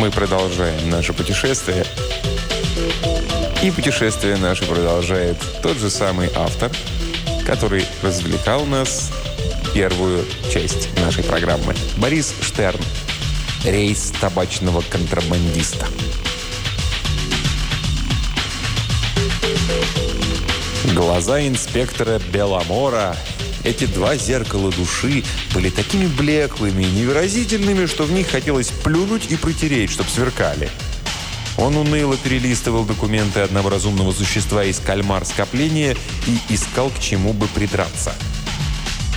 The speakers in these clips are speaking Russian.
Мы продолжаем наше путешествие. И путешествие наше продолжает тот же самый автор, который развлекал нас первую часть нашей программы. Борис Штерн. Рейс табачного контрабандиста. Глаза инспектора Беломора эти два зеркала души были такими блеклыми и невыразительными, что в них хотелось плюнуть и протереть, чтоб сверкали. Он уныло перелистывал документы одного разумного существа из кальмар скопления и искал, к чему бы придраться.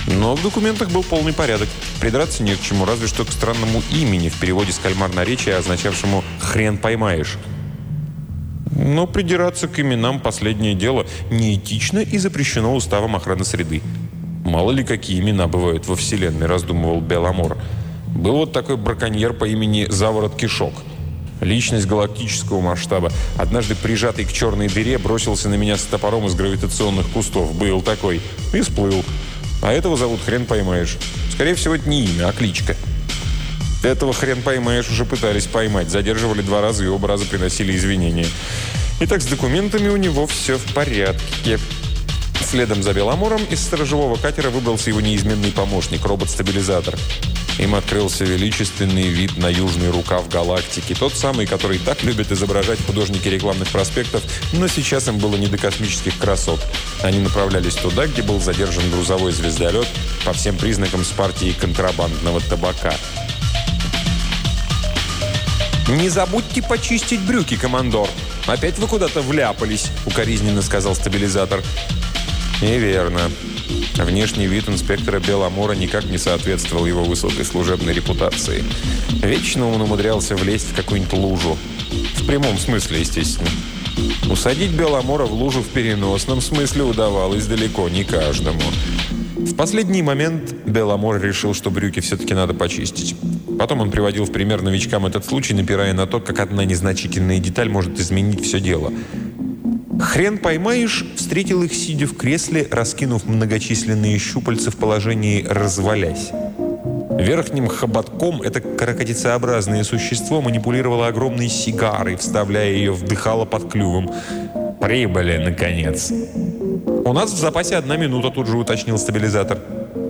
Но в документах был полный порядок. Придраться не к чему, разве что к странному имени в переводе с кальмар наречия, означавшему «хрен поймаешь». Но придираться к именам – последнее дело. Неэтично и запрещено уставом охраны среды. Мало ли какие имена бывают во Вселенной, раздумывал Беламор. Был вот такой браконьер по имени Заворот Кишок. Личность галактического масштаба. Однажды прижатый к черной дыре бросился на меня с топором из гравитационных кустов. Был такой. И сплыл. А этого зовут хрен поймаешь. Скорее всего, это не имя, а кличка. Этого хрен поймаешь уже пытались поймать. Задерживали два раза и оба раза приносили извинения. Итак, с документами у него все в порядке. Следом за Беломором из сторожевого катера выбрался его неизменный помощник, робот-стабилизатор. Им открылся величественный вид на южный рукав галактики, тот самый, который так любят изображать художники рекламных проспектов, но сейчас им было не до космических красот. Они направлялись туда, где был задержан грузовой звездолет по всем признакам с партией контрабандного табака. «Не забудьте почистить брюки, командор! Опять вы куда-то вляпались!» – укоризненно сказал стабилизатор. Неверно. Внешний вид инспектора Беломора никак не соответствовал его высокой служебной репутации. Вечно он умудрялся влезть в какую-нибудь лужу. В прямом смысле, естественно. Усадить Беломора в лужу в переносном смысле удавалось далеко не каждому. В последний момент Беломор решил, что брюки все-таки надо почистить. Потом он приводил в пример новичкам этот случай, напирая на то, как одна незначительная деталь может изменить все дело – Хрен поймаешь, встретил их, сидя в кресле, раскинув многочисленные щупальца в положении «развалясь». Верхним хоботком это каракатицеобразное существо манипулировало огромной сигарой, вставляя ее в дыхало под клювом. «Прибыли, наконец!» «У нас в запасе одна минута», тут же уточнил стабилизатор.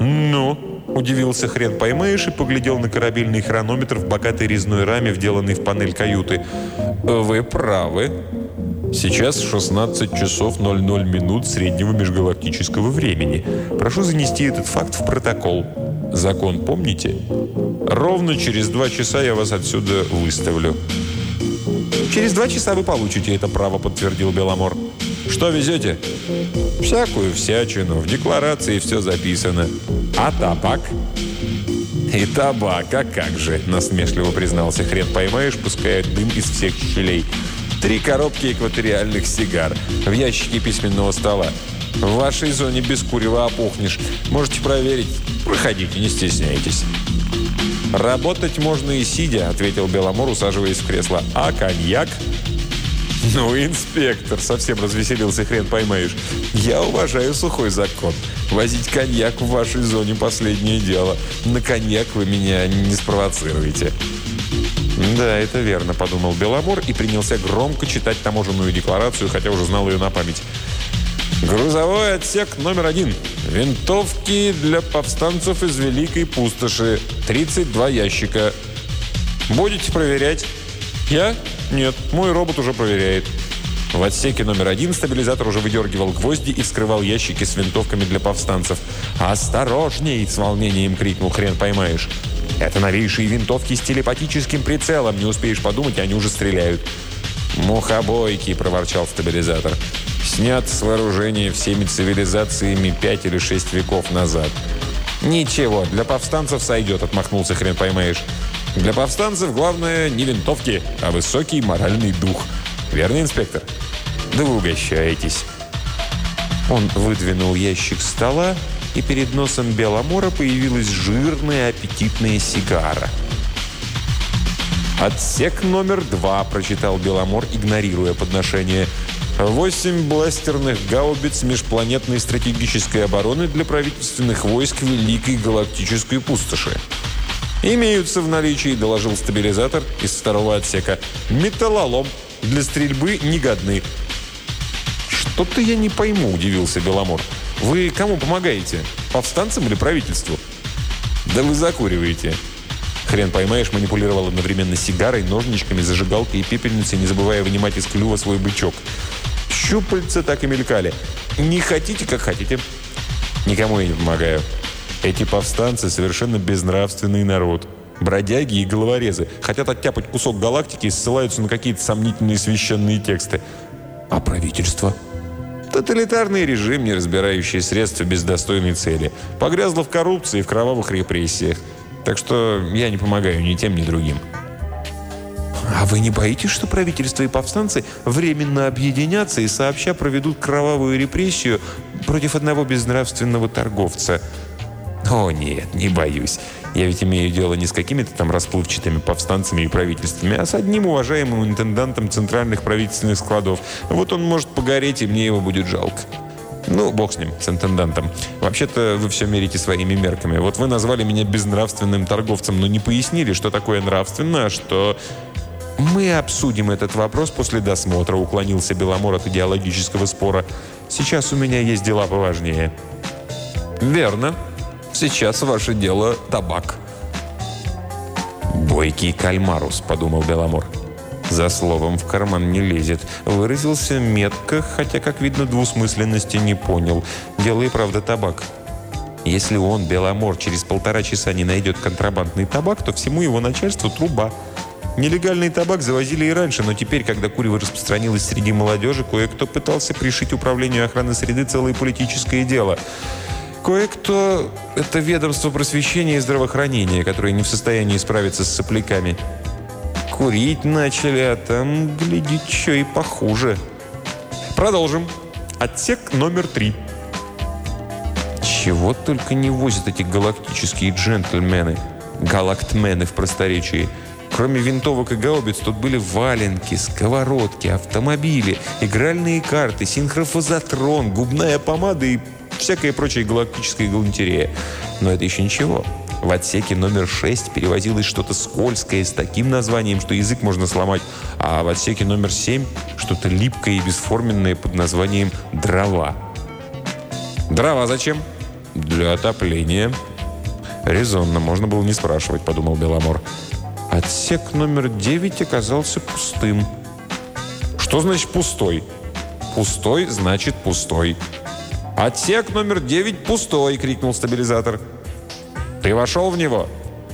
«Ну?» – удивился хрен поймаешь и поглядел на корабельный хронометр в богатой резной раме, вделанный в панель каюты. «Вы правы. Сейчас 16 часов 00 минут среднего межгалактического времени. Прошу занести этот факт в протокол. Закон помните? Ровно через два часа я вас отсюда выставлю. Через два часа вы получите это право, подтвердил Беломор. Что везете? Всякую всячину. В декларации все записано. А табак? И табак, а как же, насмешливо признался хрен поймаешь, пуская дым из всех щелей. Три коробки экваториальных сигар в ящике письменного стола. В вашей зоне без курева опухнешь. Можете проверить. Проходите, не стесняйтесь. «Работать можно и сидя», — ответил Беломор, усаживаясь в кресло. «А коньяк?» «Ну, инспектор», — совсем развеселился, хрен поймаешь. «Я уважаю сухой закон. Возить коньяк в вашей зоне — последнее дело. На коньяк вы меня не спровоцируете». «Да, это верно», – подумал Беломор и принялся громко читать таможенную декларацию, хотя уже знал ее на память. «Грузовой отсек номер один. Винтовки для повстанцев из Великой Пустоши. 32 ящика. Будете проверять?» «Я? Нет, мой робот уже проверяет». В отсеке номер один стабилизатор уже выдергивал гвозди и вскрывал ящики с винтовками для повстанцев. «Осторожней!» – с волнением крикнул «Хрен поймаешь!» Это новейшие винтовки с телепатическим прицелом. Не успеешь подумать, они уже стреляют. «Мухобойки!» – проворчал стабилизатор. «Снят с вооружения всеми цивилизациями пять или шесть веков назад». «Ничего, для повстанцев сойдет», – отмахнулся хрен поймаешь. «Для повстанцев главное не винтовки, а высокий моральный дух. Верно, инспектор?» «Да вы угощаетесь». Он выдвинул ящик стола и перед носом Беломора появилась жирная аппетитная сигара. «Отсек номер два», – прочитал Беломор, игнорируя подношение. «Восемь бластерных гаубиц межпланетной стратегической обороны для правительственных войск Великой Галактической Пустоши». «Имеются в наличии», – доложил стабилизатор из второго отсека. «Металлолом. Для стрельбы негодны». «Что-то я не пойму», – удивился Беломор. «Вы кому помогаете? Повстанцам или правительству?» «Да вы закуриваете». Хрен поймаешь, манипулировал одновременно сигарой, ножничками, зажигалкой и пепельницей, не забывая вынимать из клюва свой бычок. Щупальца так и мелькали. «Не хотите, как хотите». «Никому я не помогаю. Эти повстанцы совершенно безнравственный народ. Бродяги и головорезы. Хотят оттяпать кусок галактики и ссылаются на какие-то сомнительные священные тексты. А правительство? Тоталитарный режим, не разбирающий средства без достойной цели. Погрязло в коррупции и в кровавых репрессиях. Так что я не помогаю ни тем, ни другим. А вы не боитесь, что правительство и повстанцы временно объединятся и сообща проведут кровавую репрессию против одного безнравственного торговца – о нет, не боюсь. Я ведь имею дело не с какими-то там расплывчатыми повстанцами и правительствами, а с одним уважаемым интендантом центральных правительственных складов. Вот он может погореть, и мне его будет жалко. Ну, бог с ним, с интендантом. Вообще-то вы все мерите своими мерками. Вот вы назвали меня безнравственным торговцем, но не пояснили, что такое нравственно, а что... Мы обсудим этот вопрос после досмотра, уклонился Беломор от идеологического спора. Сейчас у меня есть дела поважнее. Верно. Сейчас ваше дело – табак». «Бойкий кальмарус», – подумал Беломор. За словом в карман не лезет. Выразился метко, хотя, как видно, двусмысленности не понял. Дело и правда табак. Если он, Беломор, через полтора часа не найдет контрабандный табак, то всему его начальству труба. Нелегальный табак завозили и раньше, но теперь, когда курево распространилось среди молодежи, кое-кто пытался пришить управлению охраны среды целое политическое дело – Кое-кто – это ведомство просвещения и здравоохранения, которое не в состоянии справиться с сопляками. Курить начали, а там, глядит, что и похуже. Продолжим. Отсек номер три. Чего только не возят эти галактические джентльмены. Галактмены в просторечии. Кроме винтовок и гаубиц, тут были валенки, сковородки, автомобили, игральные карты, синхрофазотрон, губная помада и всякая прочая галактическая галантерея. Но это еще ничего. В отсеке номер 6 перевозилось что-то скользкое с таким названием, что язык можно сломать, а в отсеке номер 7 что-то липкое и бесформенное под названием «дрова». «Дрова зачем?» «Для отопления». «Резонно, можно было не спрашивать», — подумал Беломор. Отсек номер 9 оказался пустым. «Что значит пустой?» «Пустой значит пустой». «Отсек номер девять пустой!» — крикнул стабилизатор. «Ты вошел в него?»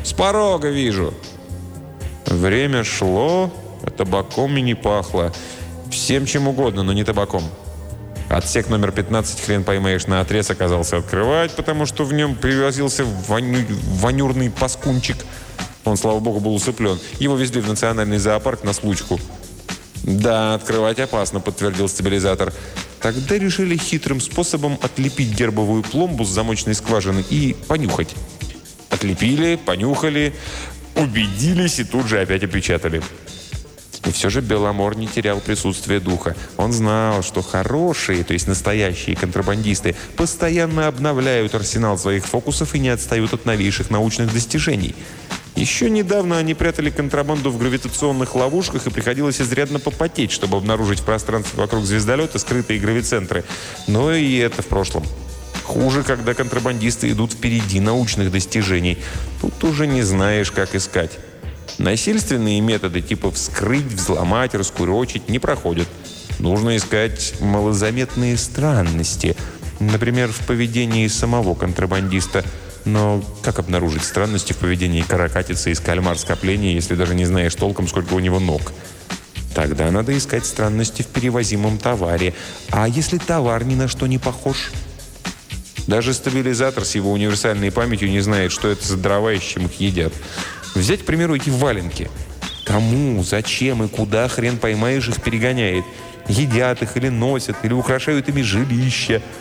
«С порога вижу!» Время шло, а табаком и не пахло. Всем чем угодно, но не табаком. Отсек номер 15, хрен поймаешь, на отрез оказался открывать, потому что в нем привозился воню... вонюрный паскунчик. Он, слава богу, был усыплен. Его везли в национальный зоопарк на случку. «Да, открывать опасно», — подтвердил стабилизатор. Тогда решили хитрым способом отлепить гербовую пломбу с замочной скважины и понюхать. Отлепили, понюхали, убедились и тут же опять опечатали. И все же Беломор не терял присутствие духа. Он знал, что хорошие, то есть настоящие контрабандисты, постоянно обновляют арсенал своих фокусов и не отстают от новейших научных достижений – еще недавно они прятали контрабанду в гравитационных ловушках и приходилось изрядно попотеть, чтобы обнаружить в пространстве вокруг звездолета скрытые гравицентры. Но и это в прошлом. Хуже, когда контрабандисты идут впереди научных достижений. Тут уже не знаешь, как искать. Насильственные методы типа вскрыть, взломать, раскурочить не проходят. Нужно искать малозаметные странности. Например, в поведении самого контрабандиста – но как обнаружить странности в поведении каракатицы из кальмар скопления, если даже не знаешь толком, сколько у него ног? Тогда надо искать странности в перевозимом товаре. А если товар ни на что не похож? Даже стабилизатор с его универсальной памятью не знает, что это за дрова и с чем их едят. Взять, к примеру, эти валенки. Кому, зачем и куда хрен поймаешь их перегоняет? Едят их или носят, или украшают ими жилища –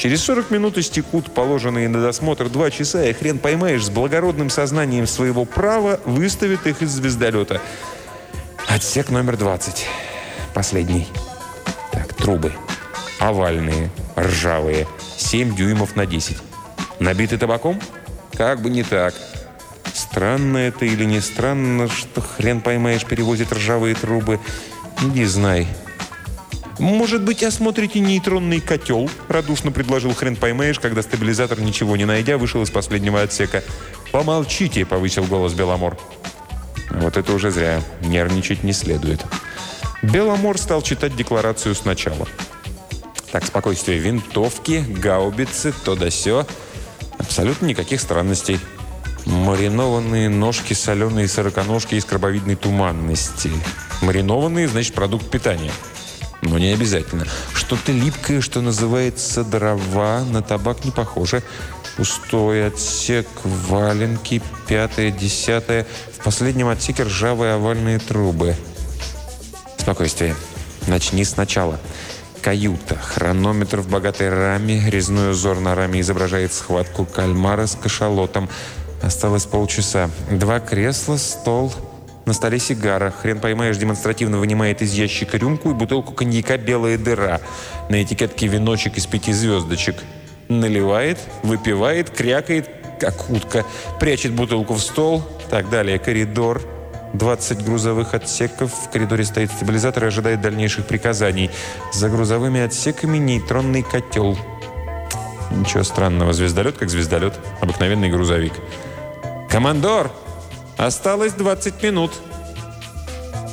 Через 40 минут истекут положенные на досмотр два часа, и хрен поймаешь, с благородным сознанием своего права выставит их из звездолета. Отсек номер 20. Последний. Так, трубы. Овальные, ржавые. 7 дюймов на 10. Набиты табаком? Как бы не так. Странно это или не странно, что хрен поймаешь, перевозит ржавые трубы. Не знай. «Может быть, осмотрите нейтронный котел?» – радушно предложил хрен поймаешь, когда стабилизатор, ничего не найдя, вышел из последнего отсека. «Помолчите!» – повысил голос Беломор. Вот это уже зря. Нервничать не следует. Беломор стал читать декларацию сначала. Так, спокойствие. Винтовки, гаубицы, то да сё. Абсолютно никаких странностей. Маринованные ножки, соленые сороконожки из крабовидной туманности. Маринованные, значит, продукт питания. Но не обязательно. Что-то липкое, что называется дрова, на табак не похоже. Пустой отсек, валенки, пятое, десятое. В последнем отсеке ржавые овальные трубы. Спокойствие. Начни сначала. Каюта. Хронометр в богатой раме. Резной узор на раме изображает схватку кальмара с кашалотом. Осталось полчаса. Два кресла, стол, на столе сигара. Хрен поймаешь, демонстративно вынимает из ящика рюмку и бутылку коньяка «Белая дыра». На этикетке веночек из пяти звездочек. Наливает, выпивает, крякает, как утка. Прячет бутылку в стол. Так далее. Коридор. 20 грузовых отсеков. В коридоре стоит стабилизатор и ожидает дальнейших приказаний. За грузовыми отсеками нейтронный котел. Ничего странного. Звездолет как звездолет. Обыкновенный грузовик. «Командор!» Осталось 20 минут.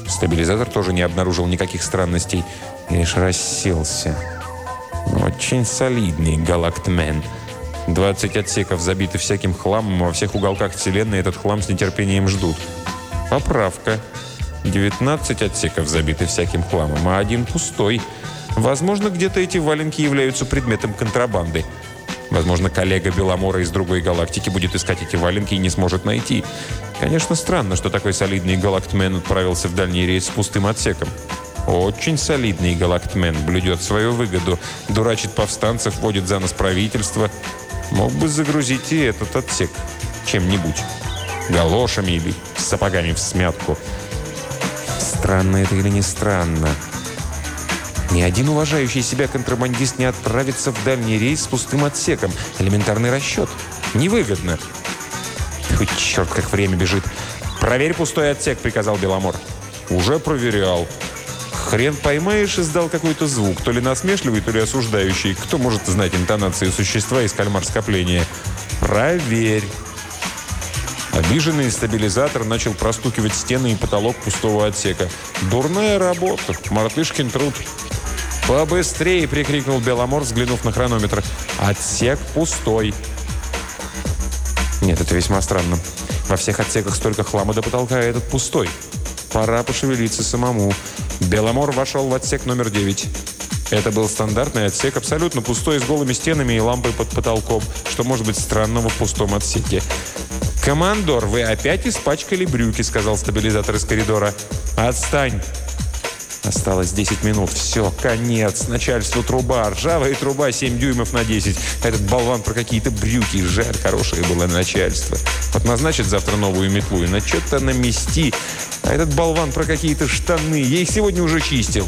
Стабилизатор тоже не обнаружил никаких странностей и лишь расселся. Очень солидный галактмен. 20 отсеков забиты всяким хламом, во всех уголках Вселенной этот хлам с нетерпением ждут. Поправка. 19 отсеков забиты всяким хламом, а один пустой. Возможно, где-то эти валенки являются предметом контрабанды. Возможно, коллега Беломора из другой галактики будет искать эти валенки и не сможет найти. Конечно, странно, что такой солидный галактмен отправился в дальний рейс с пустым отсеком. Очень солидный галактмен блюдет свою выгоду, дурачит повстанцев, вводит за нос правительство. Мог бы загрузить и этот отсек чем-нибудь. Галошами или сапогами в смятку. Странно это или не странно? Ни один уважающий себя контрабандист не отправится в дальний рейс с пустым отсеком. Элементарный расчет. Невыгодно. Хоть черт, как время бежит. «Проверь пустой отсек», — приказал Беломор. «Уже проверял». Хрен поймаешь, издал какой-то звук, то ли насмешливый, то ли осуждающий. Кто может знать интонацию существа из кальмар скопления? «Проверь». Обиженный стабилизатор начал простукивать стены и потолок пустого отсека. «Дурная работа. Мартышкин труд». «Побыстрее!» – прикрикнул Беломор, взглянув на хронометр. «Отсек пустой!» Нет, это весьма странно. Во всех отсеках столько хлама до потолка, а этот пустой. Пора пошевелиться самому. Беломор вошел в отсек номер 9. Это был стандартный отсек, абсолютно пустой, с голыми стенами и лампой под потолком, что может быть странного в пустом отсеке. «Командор, вы опять испачкали брюки», — сказал стабилизатор из коридора. «Отстань!» Осталось 10 минут. Все, конец. Начальству труба. Ржавая труба 7 дюймов на 10. Этот болван про какие-то брюки. Жаль, хорошее было начальство. Вот назначит завтра новую метлу и на что-то намести. А этот болван про какие-то штаны. Я их сегодня уже чистил.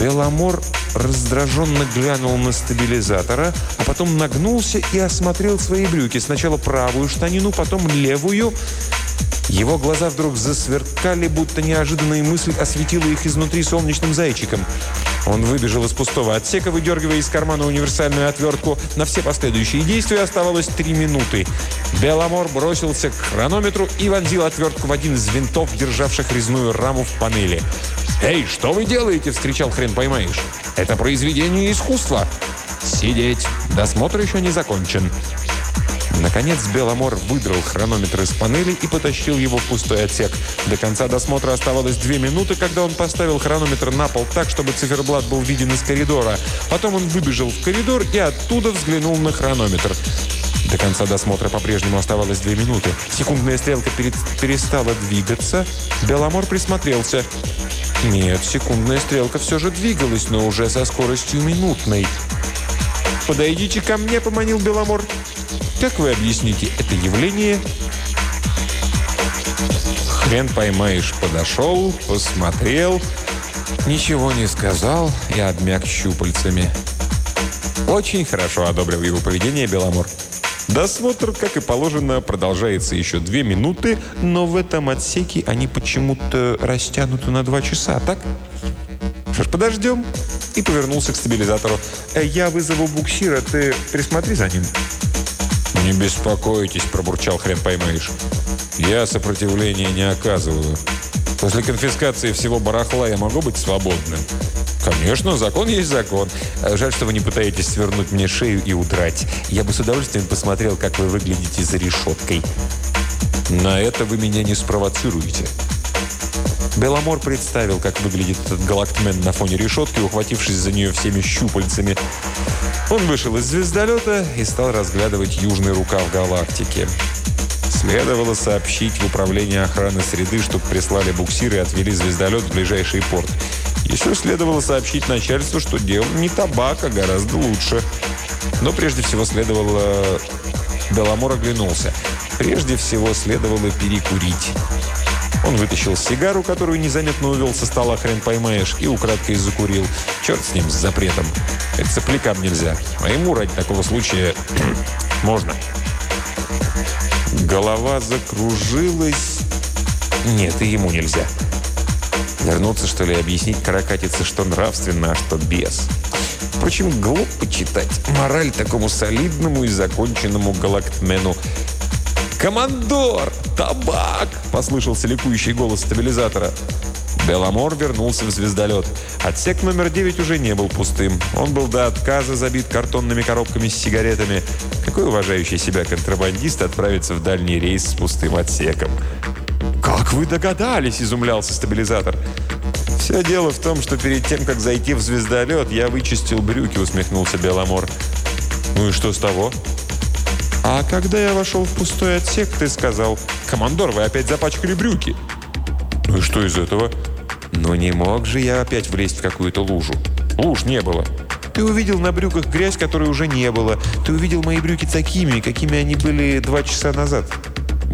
Беломор раздраженно глянул на стабилизатора, а потом нагнулся и осмотрел свои брюки. Сначала правую штанину, потом левую. Его глаза вдруг засверкали, будто неожиданная мысль осветила их изнутри солнечным зайчиком. Он выбежал из пустого отсека, выдергивая из кармана универсальную отвертку. На все последующие действия оставалось три минуты. Беломор бросился к хронометру и вонзил отвертку в один из винтов, державших резную раму в панели. «Эй, что вы делаете?» – вскричал хрен поймаешь. «Это произведение искусства!» «Сидеть! Досмотр еще не закончен!» Наконец Беломор выдрал хронометр из панели и потащил его в пустой отсек. До конца досмотра оставалось две минуты, когда он поставил хронометр на пол так, чтобы циферблат был виден из коридора. Потом он выбежал в коридор и оттуда взглянул на хронометр. До конца досмотра по-прежнему оставалось две минуты. Секундная стрелка перестала двигаться. Беломор присмотрелся. Нет, секундная стрелка все же двигалась, но уже со скоростью минутной. «Подойдите ко мне», — поманил Беломор. Как вы объясните это явление? Хрен поймаешь, подошел, посмотрел, ничего не сказал и обмяк щупальцами. Очень хорошо одобрил его поведение Беломор. Досмотр, как и положено, продолжается еще две минуты, но в этом отсеке они почему-то растянуты на два часа, так? Что ж, подождем. И повернулся к стабилизатору. «Э, «Я вызову буксира, ты присмотри за ним». «Не беспокойтесь», – пробурчал хрен поймаешь. «Я сопротивления не оказываю. После конфискации всего барахла я могу быть свободным». «Конечно, закон есть закон. Жаль, что вы не пытаетесь свернуть мне шею и удрать. Я бы с удовольствием посмотрел, как вы выглядите за решеткой». «На это вы меня не спровоцируете». Беломор представил, как выглядит этот галактмен на фоне решетки, ухватившись за нее всеми щупальцами. Он вышел из звездолета и стал разглядывать южный рукав галактики. Следовало сообщить в управление охраны среды, чтобы прислали буксиры и отвели звездолет в ближайший порт. Еще следовало сообщить начальству, что дело не табак, а гораздо лучше. Но прежде всего следовало... Беломор оглянулся. Прежде всего следовало перекурить. Он вытащил сигару, которую незаметно увел со стола, хрен поймаешь, и украдкой закурил. Черт с ним, с запретом. Это соплякам нельзя. А ему ради такого случая можно. Голова закружилась. Нет, и ему нельзя. Вернуться, что ли, объяснить каракатице, что нравственно, а что без. Впрочем, глупо читать мораль такому солидному и законченному галактмену. «Командор! Табак!» – послышался ликующий голос стабилизатора. Беломор вернулся в звездолет. Отсек номер 9 уже не был пустым. Он был до отказа забит картонными коробками с сигаретами. Какой уважающий себя контрабандист отправится в дальний рейс с пустым отсеком? «Как вы догадались?» – изумлялся стабилизатор. «Все дело в том, что перед тем, как зайти в звездолет, я вычистил брюки», – усмехнулся Беломор. «Ну и что с того?» «А когда я вошел в пустой отсек, ты сказал, «Командор, вы опять запачкали брюки». «Ну и что из этого?» «Ну не мог же я опять влезть в какую-то лужу». «Луж не было». «Ты увидел на брюках грязь, которой уже не было. Ты увидел мои брюки такими, какими они были два часа назад».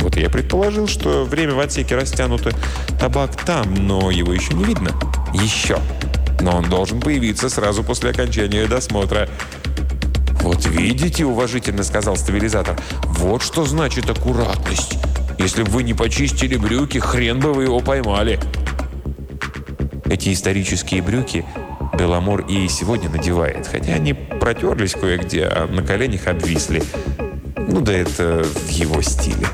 Вот я предположил, что время в отсеке растянуто. Табак там, но его еще не видно. Еще. Но он должен появиться сразу после окончания досмотра. «Вот видите», — уважительно сказал стабилизатор, «вот что значит аккуратность. Если бы вы не почистили брюки, хрен бы вы его поймали». Эти исторические брюки Беломор и сегодня надевает, хотя они протерлись кое-где, а на коленях обвисли. Ну да это в его стиле.